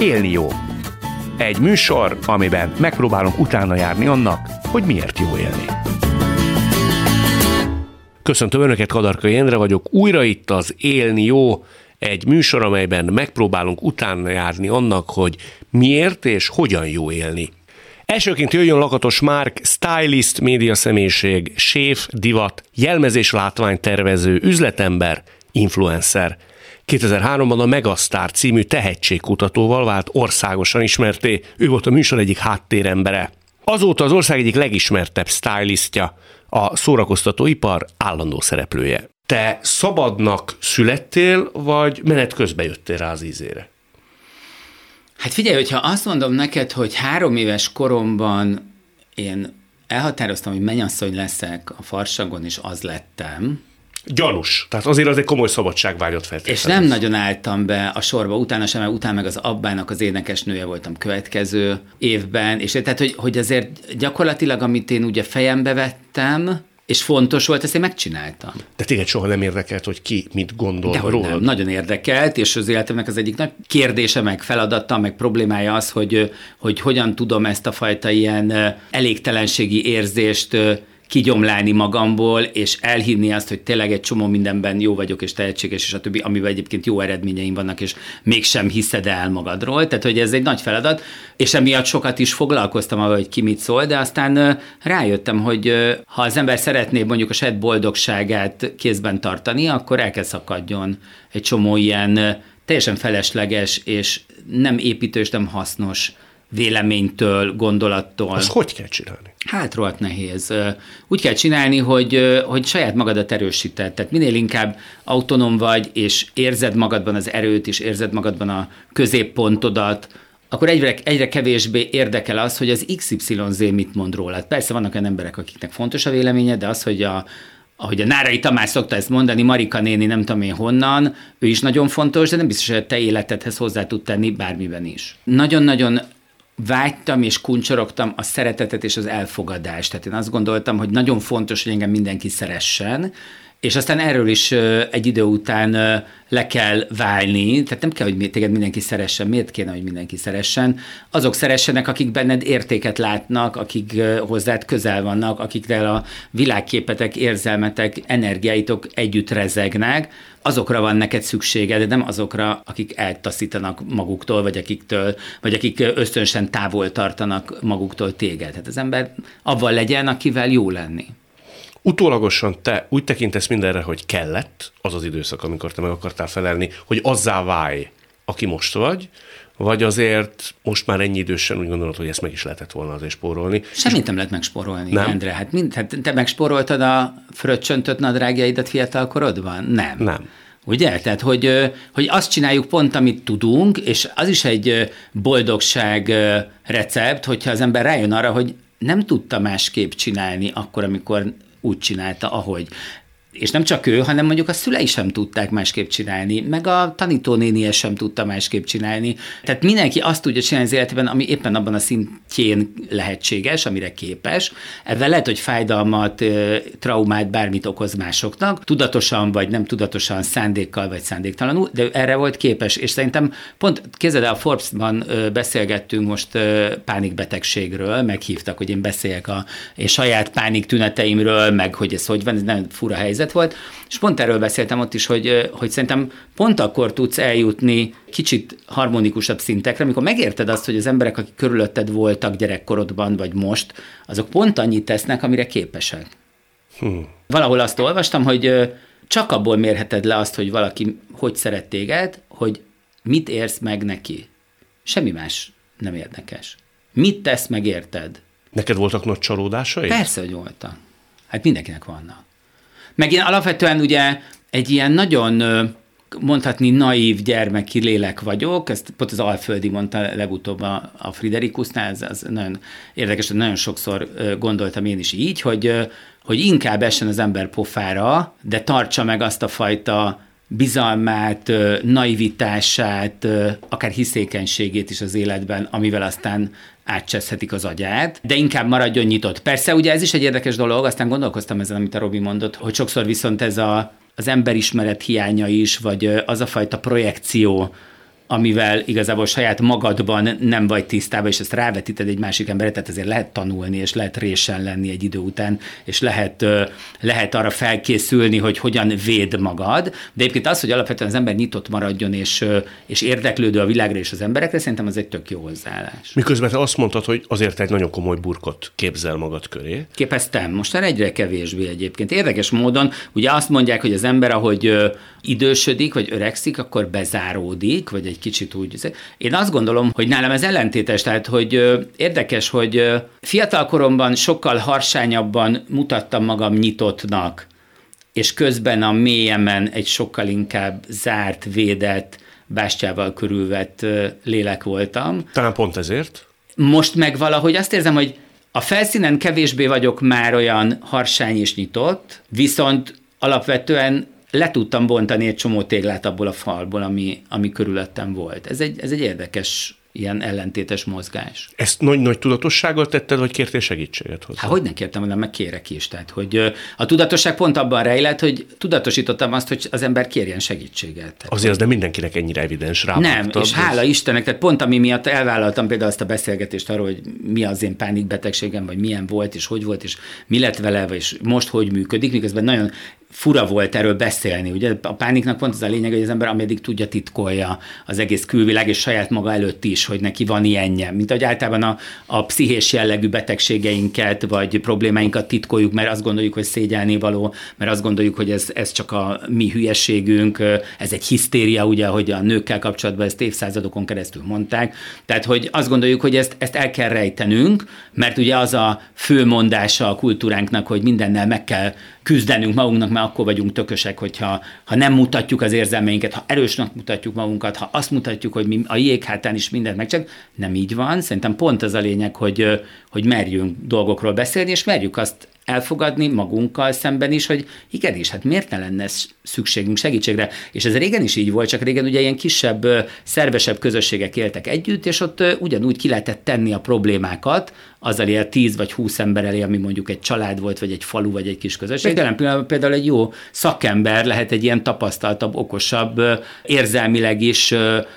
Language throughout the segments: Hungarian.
Élni jó. Egy műsor, amiben megpróbálunk utána járni annak, hogy miért jó élni. Köszöntöm Önöket, Kadarkai Endre vagyok. Újra itt az Élni jó, egy műsor, amelyben megpróbálunk utána járni annak, hogy miért és hogyan jó élni. Elsőként jöjjön Lakatos Márk, stylist, média személyiség, séf, divat, jelmezés látványtervező, üzletember, influencer. 2003-ban a Megasztár című tehetségkutatóval vált országosan ismerté, ő volt a műsor egyik háttérembere. Azóta az ország egyik legismertebb stylistja, a szórakoztatóipar állandó szereplője. Te szabadnak születtél, vagy menet közben jöttél rá az ízére? Hát figyelj, hogyha azt mondom neked, hogy három éves koromban én elhatároztam, hogy mennyasszony leszek a farsagon, és az lettem, Gyanús. Tehát azért az egy komoly szabadságvágyat feltételez. És nem nagyon álltam be a sorba utána sem, mert utána meg az Abbának az énekesnője voltam következő évben, és tehát, hogy, hogy azért gyakorlatilag, amit én ugye fejembe vettem, és fontos volt, ezt én megcsináltam. De téged soha nem érdekelt, hogy ki mit gondol De róla? Nem, nagyon érdekelt, és az életemnek az egyik nagy kérdése, meg feladata, meg problémája az, hogy, hogy hogyan tudom ezt a fajta ilyen elégtelenségi érzést kigyomlálni magamból, és elhinni azt, hogy tényleg egy csomó mindenben jó vagyok, és tehetséges, és a többi, amivel egyébként jó eredményeim vannak, és mégsem hiszed el magadról. Tehát, hogy ez egy nagy feladat, és emiatt sokat is foglalkoztam avval, hogy ki mit szól, de aztán rájöttem, hogy ha az ember szeretné mondjuk a saját boldogságát kézben tartani, akkor el kell szakadjon egy csomó ilyen teljesen felesleges és nem építős, nem hasznos véleménytől, gondolattól. Azt hogy kell csinálni? Hát rohadt nehéz. Úgy kell csinálni, hogy, hogy saját magadat erősíted. Tehát minél inkább autonóm vagy, és érzed magadban az erőt, és érzed magadban a középpontodat, akkor egyre, egyre kevésbé érdekel az, hogy az XYZ mit mond rólad. Persze vannak olyan emberek, akiknek fontos a véleménye, de az, hogy a, ahogy a Nárai Tamás szokta ezt mondani, Marika néni nem tudom én honnan, ő is nagyon fontos, de nem biztos, hogy a te életedhez hozzá tud tenni bármiben is. Nagyon-nagyon vágytam és kuncsorogtam a szeretetet és az elfogadást. Tehát én azt gondoltam, hogy nagyon fontos, hogy engem mindenki szeressen, és aztán erről is egy idő után le kell válni, tehát nem kell, hogy téged mindenki szeressen, miért kéne, hogy mindenki szeressen. Azok szeressenek, akik benned értéket látnak, akik hozzád közel vannak, akikkel a világképetek, érzelmetek, energiáitok együtt rezegnek, azokra van neked szükséged, de nem azokra, akik eltaszítanak maguktól, vagy akiktől, vagy akik ösztönösen távol tartanak maguktól téged. Tehát az ember avval legyen, akivel jó lenni. Utólagosan te úgy tekintesz mindenre, hogy kellett az az időszak, amikor te meg akartál felelni, hogy azzá válj, aki most vagy, vagy azért most már ennyi idősen úgy gondolod, hogy ezt meg is lehetett volna azért spórolni. Semmit nem lehet megspórolni, nem? Endre. Hát, mind, hát te megspóroltad a fröccsöntött nadrágjaidat fiatal korodban? Nem. Nem. Ugye? Tehát, hogy, hogy azt csináljuk pont, amit tudunk, és az is egy boldogság recept, hogyha az ember rájön arra, hogy nem tudta másképp csinálni akkor, amikor úgy csinálta, ahogy és nem csak ő, hanem mondjuk a szülei sem tudták másképp csinálni, meg a tanítónénie sem tudta másképp csinálni. Tehát mindenki azt tudja csinálni az életében, ami éppen abban a szintjén lehetséges, amire képes. Ezzel lehet, hogy fájdalmat, traumát, bármit okoz másoknak, tudatosan vagy nem tudatosan, szándékkal vagy szándéktalanul, de erre volt képes. És szerintem pont kézzel a Forbes-ban beszélgettünk most pánikbetegségről, meghívtak, hogy én beszéljek a saját pánik tüneteimről, meg hogy ez hogy van, ez nem fura helyzet, helyzet volt, és pont erről beszéltem ott is, hogy, hogy szerintem pont akkor tudsz eljutni kicsit harmonikusabb szintekre, amikor megérted azt, hogy az emberek, akik körülötted voltak gyerekkorodban, vagy most, azok pont annyit tesznek, amire képesek. Hmm. Valahol azt olvastam, hogy csak abból mérheted le azt, hogy valaki hogy szeret téged, hogy mit érsz meg neki. Semmi más nem érdekes. Mit tesz meg érted? Neked voltak nagy csalódásai? Persze, hogy voltak. Hát mindenkinek vannak. Meg én alapvetően ugye egy ilyen nagyon mondhatni naív gyermeki lélek vagyok, ezt pont az Alföldi mondta legutóbb a, a Friderikusnál, ez, az nagyon érdekes, hogy nagyon sokszor gondoltam én is így, hogy, hogy inkább essen az ember pofára, de tartsa meg azt a fajta bizalmát, naivitását, akár hiszékenységét is az életben, amivel aztán átcseszhetik az agyát, de inkább maradjon nyitott. Persze, ugye ez is egy érdekes dolog, aztán gondolkoztam ezen, amit a Robi mondott, hogy sokszor viszont ez a, az emberismeret hiánya is, vagy az a fajta projekció, amivel igazából saját magadban nem vagy tisztában, és ezt rávetíted egy másik emberre, tehát azért lehet tanulni, és lehet résen lenni egy idő után, és lehet, lehet arra felkészülni, hogy hogyan véd magad. De egyébként az, hogy alapvetően az ember nyitott maradjon, és, és érdeklődő a világra és az emberekre, szerintem az egy tök jó hozzáállás. Miközben te azt mondtad, hogy azért egy nagyon komoly burkot képzel magad köré. Képeztem, most már egyre kevésbé egyébként. Érdekes módon, ugye azt mondják, hogy az ember, ahogy idősödik, vagy öregszik, akkor bezáródik, vagy egy kicsit úgy. Én azt gondolom, hogy nálam ez ellentétes, tehát hogy érdekes, hogy fiatal koromban sokkal harsányabban mutattam magam nyitottnak, és közben a mélyemen egy sokkal inkább zárt, védett, bástyával körülvett lélek voltam. Talán pont ezért? Most meg valahogy azt érzem, hogy a felszínen kevésbé vagyok már olyan harsány és nyitott, viszont alapvetően le tudtam bontani egy csomó téglát abból a falból, ami, ami körülöttem volt. Ez egy, ez egy érdekes ilyen ellentétes mozgás. Ezt nagy-nagy tudatossággal tetted, vagy kértél segítséget hozzá? Hát hogy ne kértem, hanem meg kérek is. Tehát, hogy a tudatosság pont abban rejlett, hogy tudatosítottam azt, hogy az ember kérjen segítséget. Tehát, Azért az de mindenkinek ennyire evidens rá. Nem, és hála Istennek, tehát pont ami miatt elvállaltam például azt a beszélgetést arról, hogy mi az én pánikbetegségem, vagy milyen volt, és hogy volt, és mi lett vele, és most hogy működik, miközben nagyon fura volt erről beszélni. Ugye a pániknak pont az a lényeg, hogy az ember ameddig tudja titkolja az egész külvilág, és saját maga előtt is, hogy neki van ilyenje. Mint ahogy általában a, a pszichés jellegű betegségeinket, vagy problémáinkat titkoljuk, mert azt gondoljuk, hogy szégyelni való, mert azt gondoljuk, hogy ez, ez csak a mi hülyeségünk, ez egy hisztéria, ugye, hogy a nőkkel kapcsolatban ezt évszázadokon keresztül mondták. Tehát, hogy azt gondoljuk, hogy ezt, ezt el kell rejtenünk, mert ugye az a fő mondása a kultúránknak, hogy mindennel meg kell küzdenünk magunknak, mert akkor vagyunk tökösek, hogyha ha nem mutatjuk az érzelmeinket, ha erősnek mutatjuk magunkat, ha azt mutatjuk, hogy mi a jéghátán is mindent megcsak, nem így van. Szerintem pont az a lényeg, hogy, hogy merjünk dolgokról beszélni, és merjük azt elfogadni magunkkal szemben is, hogy igenis, hát miért ne lenne szükségünk segítségre. És ez régen is így volt, csak régen ugye ilyen kisebb, szervesebb közösségek éltek együtt, és ott ugyanúgy ki lehetett tenni a problémákat, azzal él 10 vagy 20 ember elé, ami mondjuk egy család volt, vagy egy falu, vagy egy kis közösség. Jelen pillanatban például egy jó szakember lehet egy ilyen tapasztaltabb, okosabb, érzelmileg is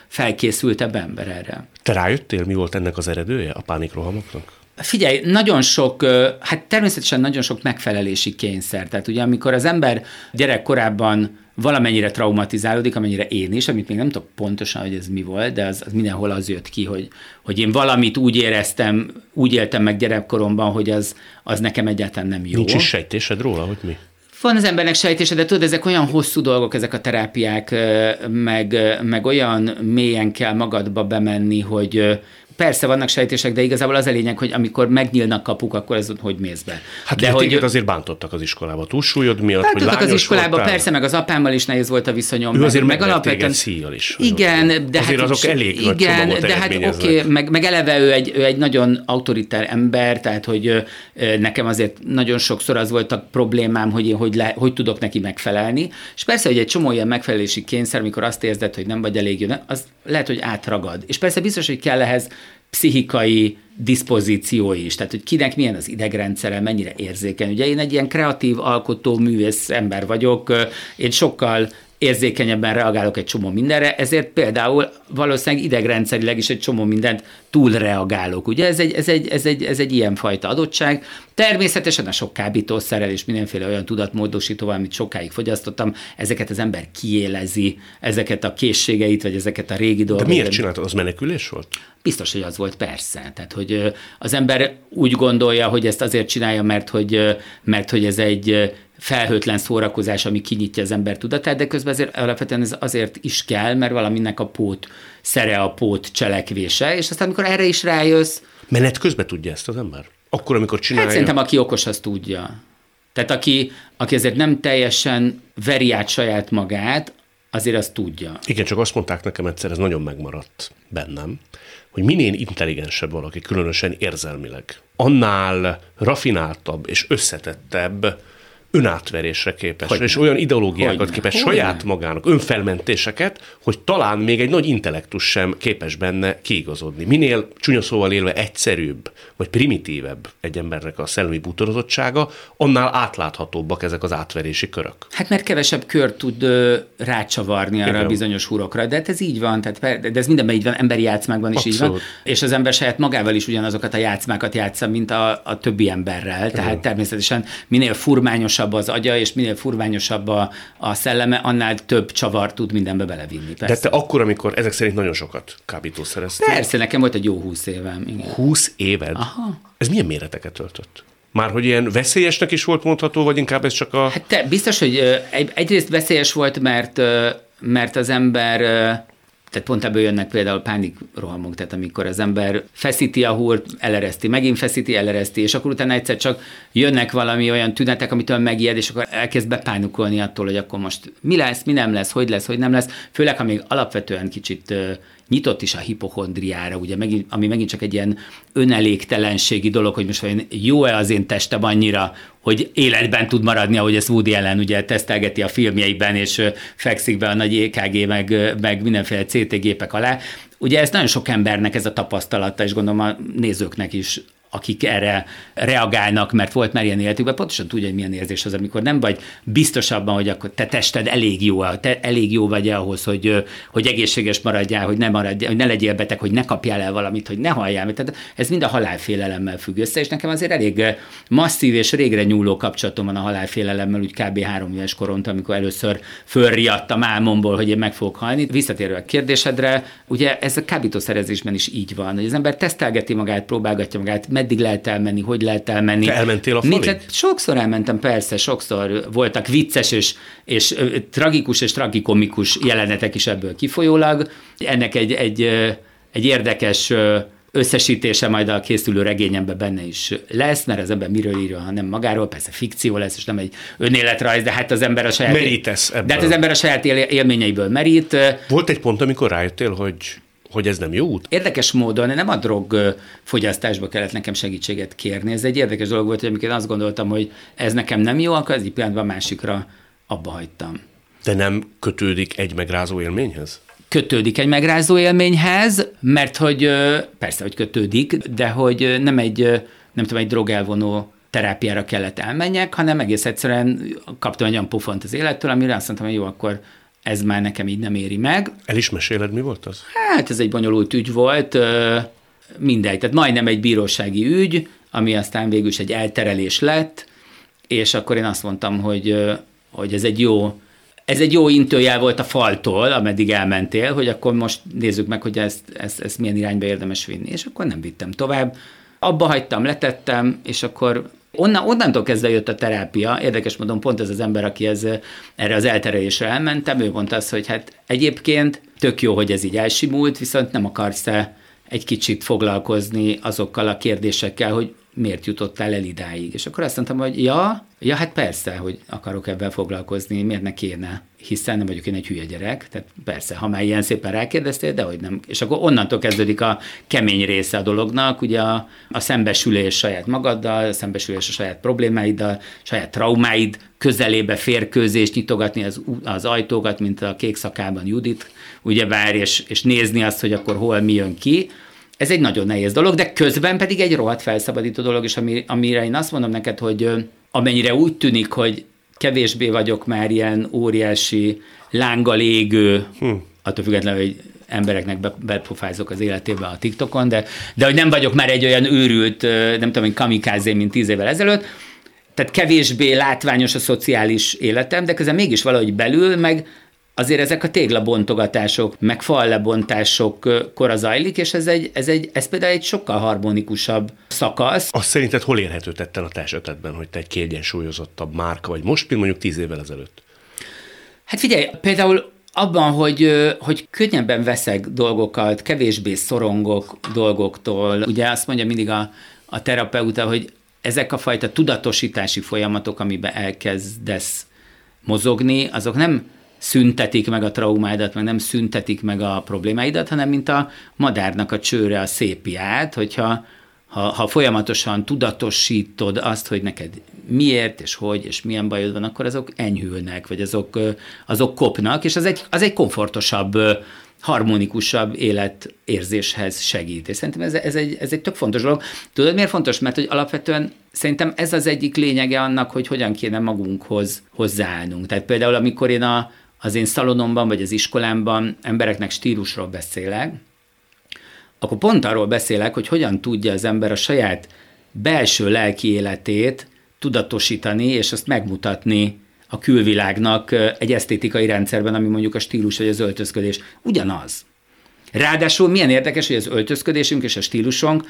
felkészültebb ember erre. Te rájöttél, mi volt ennek az eredője a pánikrohamoknak? Figyelj, nagyon sok, hát természetesen nagyon sok megfelelési kényszer. Tehát ugye amikor az ember gyerekkorában valamennyire traumatizálódik, amennyire én is, amit még nem tudok pontosan, hogy ez mi volt, de az, az mindenhol az jött ki, hogy, hogy én valamit úgy éreztem, úgy éltem meg gyerekkoromban, hogy az, az nekem egyáltalán nem jó. Nincs is sejtésed róla, hogy mi? Van az embernek sejtése, de tudod, ezek olyan hosszú dolgok, ezek a terápiák, meg, meg olyan mélyen kell magadba bemenni, hogy, persze vannak sejtések, de igazából az a lényeg, hogy amikor megnyílnak kapuk, akkor ez hogy mész be. Hát de hogy azért bántottak az iskolába, túlsúlyod miatt, hogy az iskolába, voltál. persze, meg az apámmal is nehéz volt a viszonyom. Ő azért meg alapvetően szíjjal is. Igen, de azért hát azok elég igen, nagy de hát oké, okay, meg, meg, eleve ő egy, ő egy nagyon autoritár ember, tehát hogy nekem azért nagyon sokszor az volt a problémám, hogy én hogy, le, hogy tudok neki megfelelni. És persze, hogy egy csomó ilyen megfelelési kényszer, amikor azt érzed, hogy nem vagy elég jó, az lehet, hogy átragad. És persze biztos, hogy kell ehhez pszichikai diszpozíció is, tehát hogy kinek milyen az idegrendszere, mennyire érzékeny. Ugye én egy ilyen kreatív, alkotó, művész ember vagyok, én sokkal érzékenyebben reagálok egy csomó mindenre, ezért például valószínűleg idegrendszerileg is egy csomó mindent túlreagálok. Ugye ez egy, ez egy, ez egy, ez egy ilyen fajta adottság. Természetesen a sok kábítószerrel és mindenféle olyan tudatmódosítóval, amit sokáig fogyasztottam, ezeket az ember kiélezi, ezeket a készségeit, vagy ezeket a régi dolgokat. De miért csináltad? Az menekülés volt? Biztos, hogy az volt, persze. Tehát, hogy az ember úgy gondolja, hogy ezt azért csinálja, mert hogy, mert hogy ez egy felhőtlen szórakozás, ami kinyitja az ember tudatát, de közben azért alapvetően ez azért is kell, mert valaminek a pót szere a pót cselekvése, és aztán amikor erre is rájössz... Menet közben tudja ezt az ember? Akkor, amikor csinálja? Hát szerintem, aki okos, az tudja. Tehát aki, aki azért nem teljesen veri át saját magát, azért azt tudja. Igen, csak azt mondták nekem egyszer, ez nagyon megmaradt bennem, hogy minél intelligensebb valaki, különösen érzelmileg, annál rafináltabb és összetettebb önátverésre képes, Hogyne. és olyan ideológiákat Hogyne. képes Hogyne. saját magának, önfelmentéseket, hogy talán még egy nagy intellektus sem képes benne kiigazodni. Minél csúnya szóval élve egyszerűbb, vagy primitívebb egy embernek a szellemi bútorozottsága, annál átláthatóbbak ezek az átverési körök. Hát mert kevesebb kört tud ö, rácsavarni arra Igen. a bizonyos hurokra, de hát ez így van, tehát de ez mindenben így van, emberi játszmákban is így van, Abszolút. és az ember saját magával is ugyanazokat a játszmákat játsza, mint a, a többi emberrel, tehát természetesen minél furmányosabb az agya, és minél furmányosabb a, a szelleme, annál több csavar tud mindenbe belevinni. De Persze. te akkor, amikor ezek szerint nagyon sokat kábítószereztél, Persze, nekem volt egy jó húsz évem. Igen. 20 éved, Aha. ez milyen méreteket öltött? Már hogy ilyen veszélyesnek is volt mondható, vagy inkább ez csak a... Hát te, biztos, hogy egyrészt veszélyes volt, mert, mert az ember, tehát pont ebből jönnek például pánikrohamok, tehát amikor az ember feszíti a húrt, elereszti, megint feszíti, elereszti, és akkor utána egyszer csak jönnek valami olyan tünetek, amitől megijed, és akkor elkezd bepánikolni attól, hogy akkor most mi lesz, mi nem lesz, hogy lesz, hogy nem lesz, főleg, ha még alapvetően kicsit nyitott is a hipochondriára, ugye, megint, ami megint csak egy ilyen önelégtelenségi dolog, hogy most vajon jó-e az én testem annyira, hogy életben tud maradni, ahogy ezt Woody Allen ugye tesztelgeti a filmjeiben, és fekszik be a nagy EKG, meg, meg mindenféle CT gépek alá. Ugye ez nagyon sok embernek ez a tapasztalata, és gondolom a nézőknek is akik erre reagálnak, mert volt már ilyen életükben, pontosan tudja, hogy milyen érzés az, amikor nem vagy biztos abban, hogy akkor te tested elég jó, te elég jó vagy ahhoz, hogy, hogy egészséges maradjál, hogy ne, maradjál, hogy ne legyél beteg, hogy ne kapjál el valamit, hogy ne halljál. Tehát ez mind a halálfélelemmel függ össze, és nekem azért elég masszív és régre nyúló kapcsolatom van a halálfélelemmel, úgy kb. három éves koront, amikor először fölriadtam álmomból, hogy én meg fogok halni. Visszatérve a kérdésedre, ugye ez a kábítószerezésben is így van, hogy az ember tesztelgeti magát, próbálgatja magát, meddig lehet elmenni, hogy lehet elmenni. Te elmentél a falig? lehet- Sokszor elmentem, persze, sokszor voltak vicces és, és tragikus és tragikomikus jelenetek is ebből kifolyólag. Ennek egy, egy, egy érdekes összesítése majd a készülő regényemben benne is lesz, mert az ember miről írja, ha nem magáról, persze fikció lesz, és nem egy önéletrajz, de hát az ember a saját... Merítesz ebből. De hát az ember a saját él- élményeiből merít. Volt egy pont, amikor rájöttél, hogy, hogy ez nem jó út? Érdekes módon nem a drog fogyasztásba kellett nekem segítséget kérni. Ez egy érdekes dolog volt, hogy amikor én azt gondoltam, hogy ez nekem nem jó, akkor az egy pillanatban a másikra abba hagytam. De nem kötődik egy megrázó élményhez? Kötődik egy megrázó élményhez, mert hogy persze, hogy kötődik, de hogy nem egy, nem tudom, egy drogelvonó terápiára kellett elmenjek, hanem egész egyszerűen kaptam egy olyan pofont az élettől, amire azt mondtam, hogy jó, akkor ez már nekem így nem éri meg. El is meséled, mi volt az? Hát ez egy bonyolult ügy volt, mindegy, tehát majdnem egy bírósági ügy, ami aztán végül is egy elterelés lett, és akkor én azt mondtam, hogy, hogy ez egy jó ez egy jó intőjel volt a faltól, ameddig elmentél, hogy akkor most nézzük meg, hogy ezt, ezt, ezt milyen irányba érdemes vinni. És akkor nem vittem tovább. Abba hagytam, letettem, és akkor onnan, onnantól kezdve jött a terápia. Érdekes módon pont ez az ember, aki ez, erre az elterelésre elmentem, ő mondta azt, hogy hát egyébként tök jó, hogy ez így elsimult, viszont nem akarsz-e egy kicsit foglalkozni azokkal a kérdésekkel, hogy miért jutottál el idáig. És akkor azt mondtam, hogy ja, ja, hát persze, hogy akarok ebben foglalkozni, miért ne kéne, hiszen nem vagyok én egy hülye gyerek, tehát persze, ha már ilyen szépen rákérdeztél, de hogy nem. És akkor onnantól kezdődik a kemény része a dolognak, ugye a, a szembesülés saját magaddal, a szembesülés a saját problémáiddal, saját traumáid közelébe férkőzést, nyitogatni az, az ajtókat, mint a kék szakában Judit, ugyebár, és, és nézni azt, hogy akkor hol mi jön ki, ez egy nagyon nehéz dolog, de közben pedig egy rohadt felszabadító dolog, és ami, amire én azt mondom neked, hogy amennyire úgy tűnik, hogy kevésbé vagyok már ilyen óriási lángal égő, hm. attól függetlenül, hogy embereknek be, bepofázok az életébe a TikTokon, de, de hogy nem vagyok már egy olyan őrült, nem tudom, hogy kamikázé, mint tíz évvel ezelőtt, tehát kevésbé látványos a szociális életem, de közben mégis valahogy belül, meg azért ezek a téglabontogatások, meg fallebontások kora zajlik, és ez, egy, ez, egy, ez például egy sokkal harmonikusabb szakasz. Azt szerinted hol érhető tetten a esetedben, hogy te egy kiegyensúlyozottabb márka vagy most, mint mondjuk tíz évvel ezelőtt? Hát figyelj, például abban, hogy, hogy könnyebben veszek dolgokat, kevésbé szorongok dolgoktól. Ugye azt mondja mindig a, a terapeuta, hogy ezek a fajta tudatosítási folyamatok, amiben elkezdesz mozogni, azok nem szüntetik meg a traumádat, meg nem szüntetik meg a problémáidat, hanem mint a madárnak a csőre a szépiát, hogyha ha, ha folyamatosan tudatosítod azt, hogy neked miért, és hogy, és milyen bajod van, akkor azok enyhülnek, vagy azok, azok kopnak, és az egy, az egy komfortosabb harmonikusabb életérzéshez segít. És szerintem ez, ez, egy, ez egy tök fontos dolog. Tudod, miért fontos? Mert hogy alapvetően szerintem ez az egyik lényege annak, hogy hogyan kéne magunkhoz hozzáállnunk. Tehát például, amikor én a, az én szalonomban, vagy az iskolámban embereknek stílusról beszélek, akkor pont arról beszélek, hogy hogyan tudja az ember a saját belső lelki életét tudatosítani, és azt megmutatni a külvilágnak egy esztétikai rendszerben, ami mondjuk a stílus vagy az öltözködés. Ugyanaz. Ráadásul milyen érdekes, hogy az öltözködésünk és a stílusunk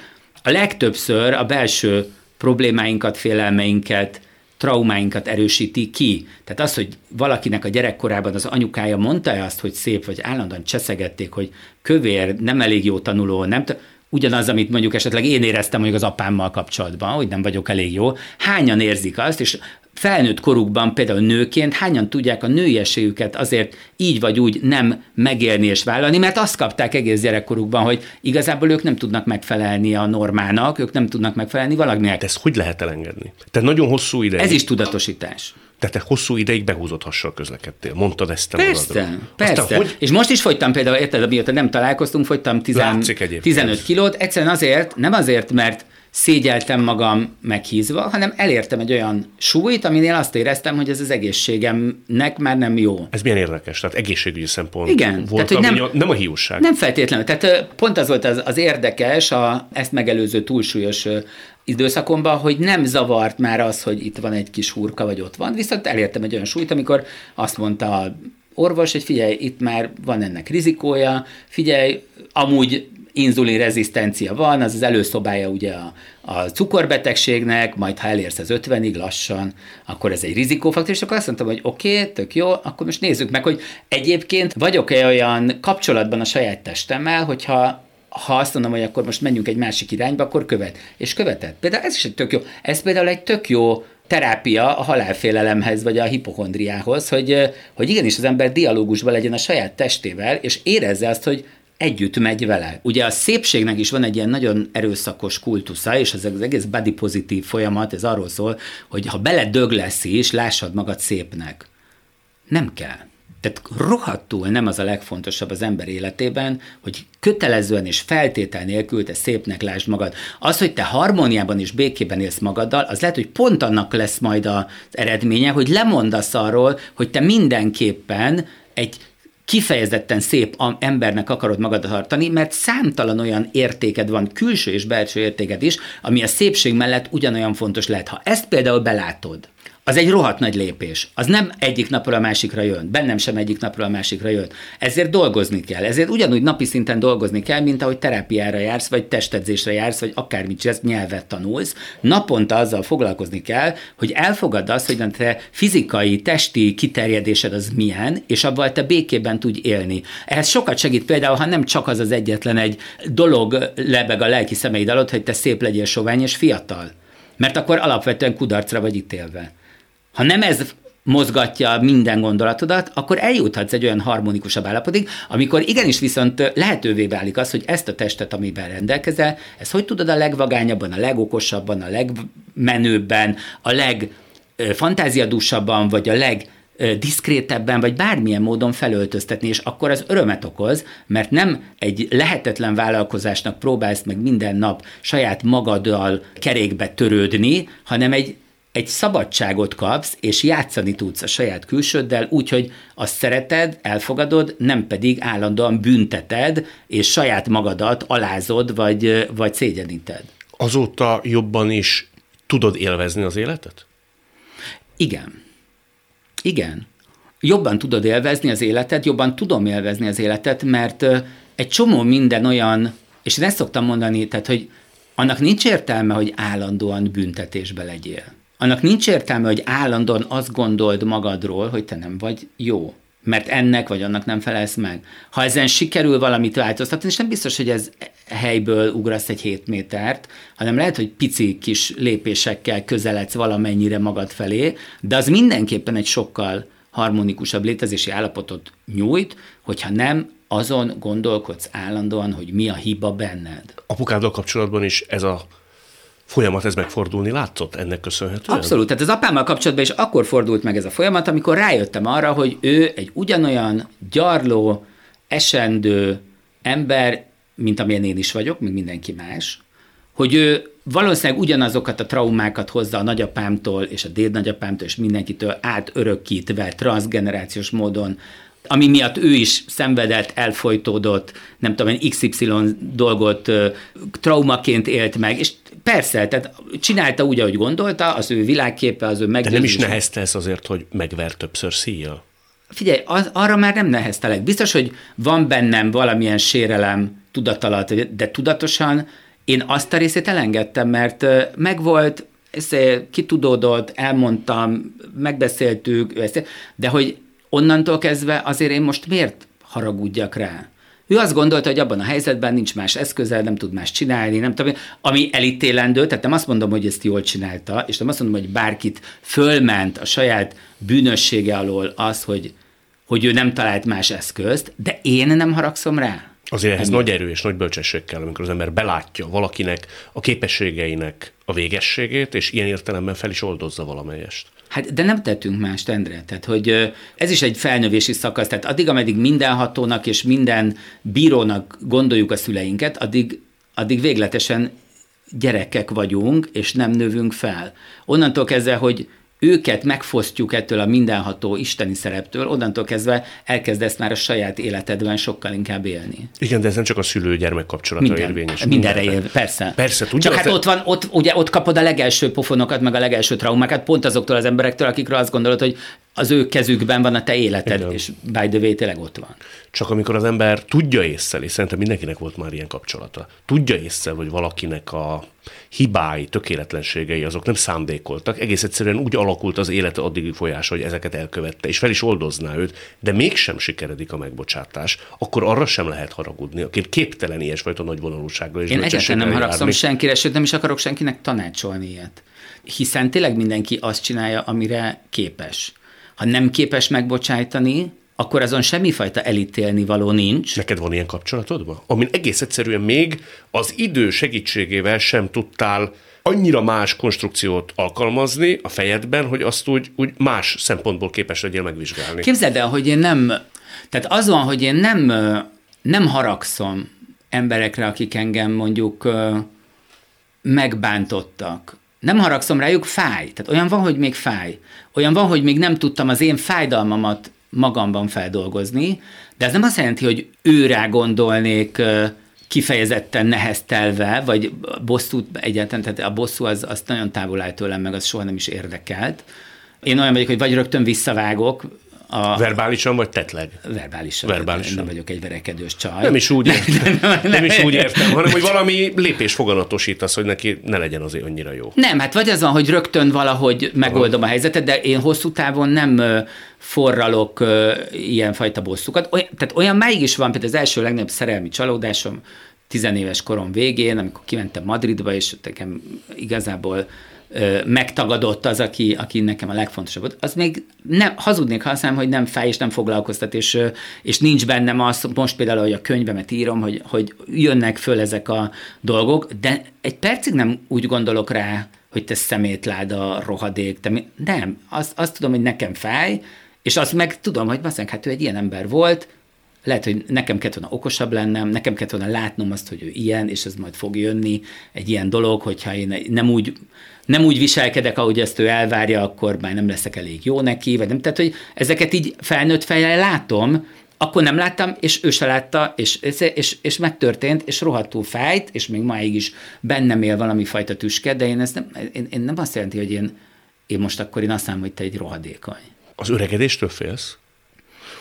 a legtöbbször a belső problémáinkat, félelmeinket, traumáinkat erősíti ki. Tehát az, hogy valakinek a gyerekkorában az anyukája mondta-e azt, hogy szép, vagy állandóan cseszegették, hogy kövér, nem elég jó tanuló, nem t- ugyanaz, amit mondjuk esetleg én éreztem mondjuk az apámmal kapcsolatban, hogy nem vagyok elég jó, hányan érzik azt, és felnőtt korukban például nőként hányan tudják a nőiességüket azért így vagy úgy nem megélni és vállalni, mert azt kapták egész gyerekkorukban, hogy igazából ők nem tudnak megfelelni a normának, ők nem tudnak megfelelni valaminek. De ezt hogy lehet elengedni? Tehát nagyon hosszú ideig. Ez is tudatosítás. Tehát te hosszú ideig behúzott hassal közlekedtél. Mondtad ezt te Persze, magadról. persze. Aztán, hogy... És most is fogytam például, érted, amióta nem találkoztunk, fogytam 10, 15 kilót. Egyszerűen azért, nem azért, mert szégyeltem magam meghízva, hanem elértem egy olyan súlyt, aminél azt éreztem, hogy ez az egészségemnek már nem jó. Ez milyen érdekes, tehát egészségügyi szempont Igen, volt, tehát, hogy nem, nem a hiúság. Nem feltétlenül. Tehát pont az volt az, az érdekes, a, ezt megelőző túlsúlyos időszakomban, hogy nem zavart már az, hogy itt van egy kis hurka, vagy ott van, viszont elértem egy olyan súlyt, amikor azt mondta a orvos, hogy figyelj, itt már van ennek rizikója, figyelj, amúgy inzulin rezisztencia van, az az előszobája ugye a, a cukorbetegségnek, majd ha elérsz az 50-ig lassan, akkor ez egy rizikófaktor, és akkor azt mondtam, hogy oké, okay, tök jó, akkor most nézzük meg, hogy egyébként vagyok-e olyan kapcsolatban a saját testemmel, hogyha ha azt mondom, hogy akkor most menjünk egy másik irányba, akkor követ. És követett. Például ez is egy tök jó. Ez például egy tök jó terápia a halálfélelemhez, vagy a hipokondriához, hogy, hogy igenis az ember dialógusban legyen a saját testével, és érezze azt, hogy együtt megy vele. Ugye a szépségnek is van egy ilyen nagyon erőszakos kultusza, és ez az egész body pozitív folyamat, ez arról szól, hogy ha dög lesz is, lássad magad szépnek. Nem kell. Tehát rohadtul nem az a legfontosabb az ember életében, hogy kötelezően és feltétel nélkül te szépnek lásd magad. Az, hogy te harmóniában és békében élsz magaddal, az lehet, hogy pont annak lesz majd az eredménye, hogy lemondasz arról, hogy te mindenképpen egy kifejezetten szép embernek akarod magad tartani, mert számtalan olyan értéked van, külső és belső értéked is, ami a szépség mellett ugyanolyan fontos lehet. Ha ezt például belátod, az egy rohadt nagy lépés. Az nem egyik napról a másikra jön. Bennem sem egyik napról a másikra jön. Ezért dolgozni kell. Ezért ugyanúgy napi szinten dolgozni kell, mint ahogy terápiára jársz, vagy testedzésre jársz, vagy akármit csinálsz, nyelvet tanulsz. Naponta azzal foglalkozni kell, hogy elfogad azt, hogy te fizikai, testi kiterjedésed az milyen, és abban te békében tudj élni. Ehhez sokat segít például, ha nem csak az az egyetlen egy dolog lebeg a lelki szemeid alatt, hogy te szép legyél sovány és fiatal. Mert akkor alapvetően kudarcra vagy ítélve. Ha nem ez mozgatja minden gondolatodat, akkor eljuthatsz egy olyan harmonikusabb állapotig, amikor igenis viszont lehetővé válik az, hogy ezt a testet, amiben rendelkezel, ezt hogy tudod a legvagányabban, a legokosabban, a legmenőbben, a legfantáziadúsabban, vagy a leg diszkrétebben, vagy bármilyen módon felöltöztetni, és akkor az örömet okoz, mert nem egy lehetetlen vállalkozásnak próbálsz meg minden nap saját magaddal kerékbe törődni, hanem egy egy szabadságot kapsz, és játszani tudsz a saját külsőddel, úgyhogy azt szereted, elfogadod, nem pedig állandóan bünteted, és saját magadat alázod, vagy, vagy szégyeníted. Azóta jobban is tudod élvezni az életet? Igen. Igen. Jobban tudod élvezni az életet, jobban tudom élvezni az életet, mert egy csomó minden olyan, és én ezt szoktam mondani, tehát, hogy annak nincs értelme, hogy állandóan büntetésbe legyél annak nincs értelme, hogy állandóan azt gondold magadról, hogy te nem vagy jó mert ennek vagy annak nem felelsz meg. Ha ezen sikerül valamit változtatni, és nem biztos, hogy ez helyből ugrasz egy 7 métert, hanem lehet, hogy pici kis lépésekkel közeledsz valamennyire magad felé, de az mindenképpen egy sokkal harmonikusabb létezési állapotot nyújt, hogyha nem azon gondolkodsz állandóan, hogy mi a hiba benned. Apukáddal kapcsolatban is ez a folyamat ez megfordulni látszott ennek köszönhetően? Abszolút. Tehát az apámmal kapcsolatban is akkor fordult meg ez a folyamat, amikor rájöttem arra, hogy ő egy ugyanolyan gyarló, esendő ember, mint amilyen én is vagyok, mint mindenki más, hogy ő valószínűleg ugyanazokat a traumákat hozza a nagyapámtól és a dédnagyapámtól és mindenkitől átörökítve transgenerációs módon, ami miatt ő is szenvedett, elfolytódott, nem tudom XY dolgot traumaként élt meg, és persze, tehát csinálta úgy, ahogy gondolta, az ő világképe, az ő meg. De nem is nehezte ez azért, hogy megver többször szíjjal? Figyelj, az, arra már nem neheztelek. Biztos, hogy van bennem valamilyen sérelem tudatalat, de tudatosan én azt a részét elengedtem, mert megvolt, ezt kitudódott, elmondtam, megbeszéltük, de hogy onnantól kezdve azért én most miért haragudjak rá? Ő azt gondolta, hogy abban a helyzetben nincs más eszköze, nem tud más csinálni, nem tudom, ami elítélendő, tehát nem azt mondom, hogy ezt jól csinálta, és nem azt mondom, hogy bárkit fölment a saját bűnössége alól az, hogy, hogy ő nem talált más eszközt, de én nem haragszom rá. Azért ehhez nagy erő és nagy bölcsesség kell, amikor az ember belátja valakinek a képességeinek a végességét, és ilyen értelemben fel is oldozza valamelyest. Hát, de nem tettünk mást, Endre. Tehát, hogy ez is egy felnövési szakasz. Tehát addig, ameddig mindenhatónak és minden bírónak gondoljuk a szüleinket, addig, addig végletesen gyerekek vagyunk, és nem növünk fel. Onnantól kezdve, hogy őket megfosztjuk ettől a mindenható isteni szereptől, onnantól kezdve elkezdesz már a saját életedben sokkal inkább élni. Igen, de ez nem csak a szülő-gyermek kapcsolatra Minden, érvényes. Mindenre él, persze. Persze, tudja. Csak hát ott van, ott, ugye ott kapod a legelső pofonokat, meg a legelső traumákat, pont azoktól az emberektől, akikről azt gondolod, hogy az ő kezükben van a te életed, Igen. és by the way, tényleg ott van. Csak amikor az ember tudja észre, és szerintem mindenkinek volt már ilyen kapcsolata, tudja észre, hogy valakinek a hibái, tökéletlenségei azok nem szándékoltak, egész egyszerűen úgy alakult az élete addigi folyása, hogy ezeket elkövette, és fel is oldozná őt, de mégsem sikeredik a megbocsátás, akkor arra sem lehet haragudni, aki képtelen ilyesfajta nagy vonalúsággal és Én egyáltalán nem haragszom járni. senkire, sőt nem is akarok senkinek tanácsolni ilyet. Hiszen tényleg mindenki azt csinálja, amire képes. Ha nem képes megbocsájtani, akkor azon semmifajta elítélni való nincs. Neked van ilyen kapcsolatod? Amin egész egyszerűen még az idő segítségével sem tudtál annyira más konstrukciót alkalmazni a fejedben, hogy azt úgy, úgy más szempontból képes legyél megvizsgálni. Képzeld el, hogy én nem, tehát az van, hogy én nem, nem haragszom emberekre, akik engem mondjuk megbántottak. Nem haragszom rájuk, fáj. Tehát olyan van, hogy még fáj. Olyan van, hogy még nem tudtam az én fájdalmamat magamban feldolgozni, de ez nem azt jelenti, hogy őrá gondolnék kifejezetten neheztelve, vagy bosszút egyáltalán, tehát a bosszú az, az nagyon távol áll tőlem, meg az soha nem is érdekelt. Én olyan vagyok, hogy vagy rögtön visszavágok, a... Verbálisan vagy tetleg? Verbálisan. Verbálisan. Nem vagyok egy verekedős csaj. Nem is úgy értem, nem, nem, nem is úgy értem hanem hogy valami lépés foganatosítasz, hogy neki ne legyen azért annyira jó. Nem, hát vagy az van, hogy rögtön valahogy megoldom Aha. a helyzetet, de én hosszú távon nem forralok ilyenfajta bosszukat. Olyan, tehát olyan máig is van, például az első legnagyobb szerelmi csalódásom, tizenéves korom végén, amikor kimentem Madridba, és nekem igazából megtagadott az, aki, aki nekem a legfontosabb volt, az még nem, hazudnék, ha azt hogy nem fáj és nem foglalkoztat, és, és nincs bennem az, most például, hogy a könyvemet írom, hogy, hogy jönnek föl ezek a dolgok, de egy percig nem úgy gondolok rá, hogy te szemétláda, rohadék, te mi, nem, azt, azt tudom, hogy nekem fáj, és azt meg tudom, hogy basszánk, hát ő egy ilyen ember volt, lehet, hogy nekem kellett volna okosabb lennem, nekem kellett volna látnom azt, hogy ő ilyen, és ez majd fog jönni, egy ilyen dolog, hogyha én nem úgy, nem úgy viselkedek, ahogy ezt ő elvárja, akkor már nem leszek elég jó neki, vagy nem. Tehát, hogy ezeket így felnőtt fejjel látom, akkor nem láttam, és ő se látta, és, és, és megtörtént, és rohadtul fájt, és még máig is bennem él valami fajta tüske, de én, ezt nem, én, én nem azt jelenti, hogy én, én most akkor én azt mondom, hogy te egy rohadékony. Az öregedéstől félsz?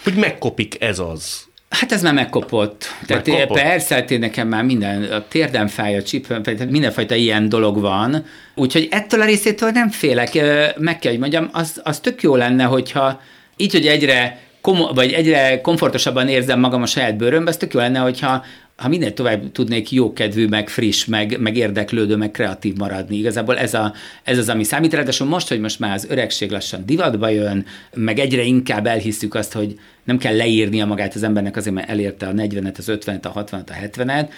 Hogy megkopik ez az, Hát ez már megkopott. Tehát megkopott. persze, hát nekem már minden, a térdem fáj, a tehát mindenfajta ilyen dolog van. Úgyhogy ettől a részétől nem félek. Meg kell, hogy mondjam, az, az tök jó lenne, hogyha így, hogy egyre komo- vagy egyre komfortosabban érzem magam a saját bőrömben, az tök jó lenne, hogyha ha minél tovább tudnék jókedvű, meg friss, meg, meg érdeklődő, meg kreatív maradni. Igazából ez, a, ez az, ami számít. Ráadásul most, hogy most már az öregség lassan divatba jön, meg egyre inkább elhiszük azt, hogy nem kell leírnia magát az embernek azért, mert elérte a 40-et, az 50-et, a 60-et, a 70-et,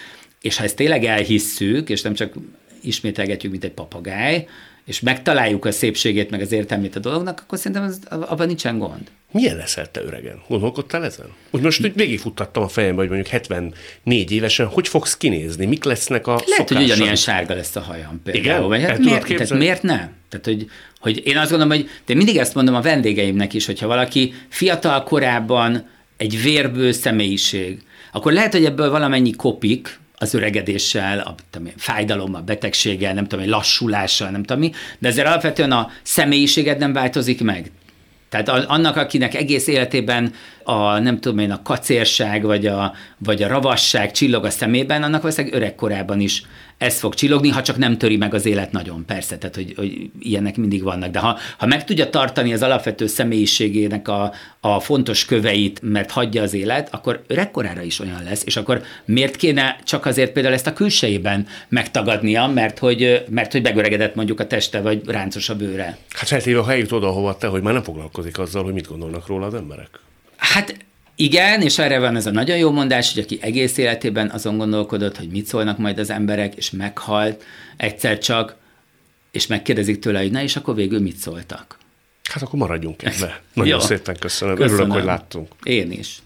és ha ezt tényleg elhisszük, és nem csak ismételgetjük, mint egy papagáj, és megtaláljuk a szépségét, meg az értelmét a dolognak, akkor szerintem az, abban nincsen gond. Milyen leszel te öregen? Gondolkodtál ezen? Úgy most hogy végigfuttattam a fejembe, hogy mondjuk 74 évesen, hogy fogsz kinézni? Mik lesznek a Lehet, szokásai? hogy ugyanilyan sárga lesz a hajam például. Igen? Vagy hát miért, tehát miért nem? Tehát, hogy, hogy én azt gondolom, hogy de mindig ezt mondom a vendégeimnek is, hogyha valaki fiatal korában egy vérből személyiség, akkor lehet, hogy ebből valamennyi kopik, az öregedéssel, a tudom fájdalommal, betegséggel, nem tudom, lassulással, nem tudom mi, de ezzel alapvetően a személyiséged nem változik meg. Tehát annak, akinek egész életében a, nem tudom én, a kacérság, vagy a, vagy a ravasság csillog a szemében, annak valószínűleg öregkorában is ez fog csillogni, ha csak nem töri meg az élet nagyon, persze, tehát hogy, hogy ilyenek mindig vannak. De ha, ha meg tudja tartani az alapvető személyiségének a, a fontos köveit, mert hagyja az élet, akkor öregkorára is olyan lesz, és akkor miért kéne csak azért például ezt a külsejében megtagadnia, mert hogy, mert hogy megöregedett mondjuk a teste, vagy ráncos a bőre. Hát feltéve, ha eljut oda, hova te, hogy már nem foglalkozik azzal, hogy mit gondolnak róla az emberek. Hát igen, és erre van ez a nagyon jó mondás, hogy aki egész életében azon gondolkodott, hogy mit szólnak majd az emberek, és meghalt egyszer csak, és megkérdezik tőle, hogy na, és akkor végül mit szóltak. Hát akkor maradjunk ebbe. Nagyon Jó. szépen köszönöm. Köszönöm. Örülök, hogy láttunk. Én is.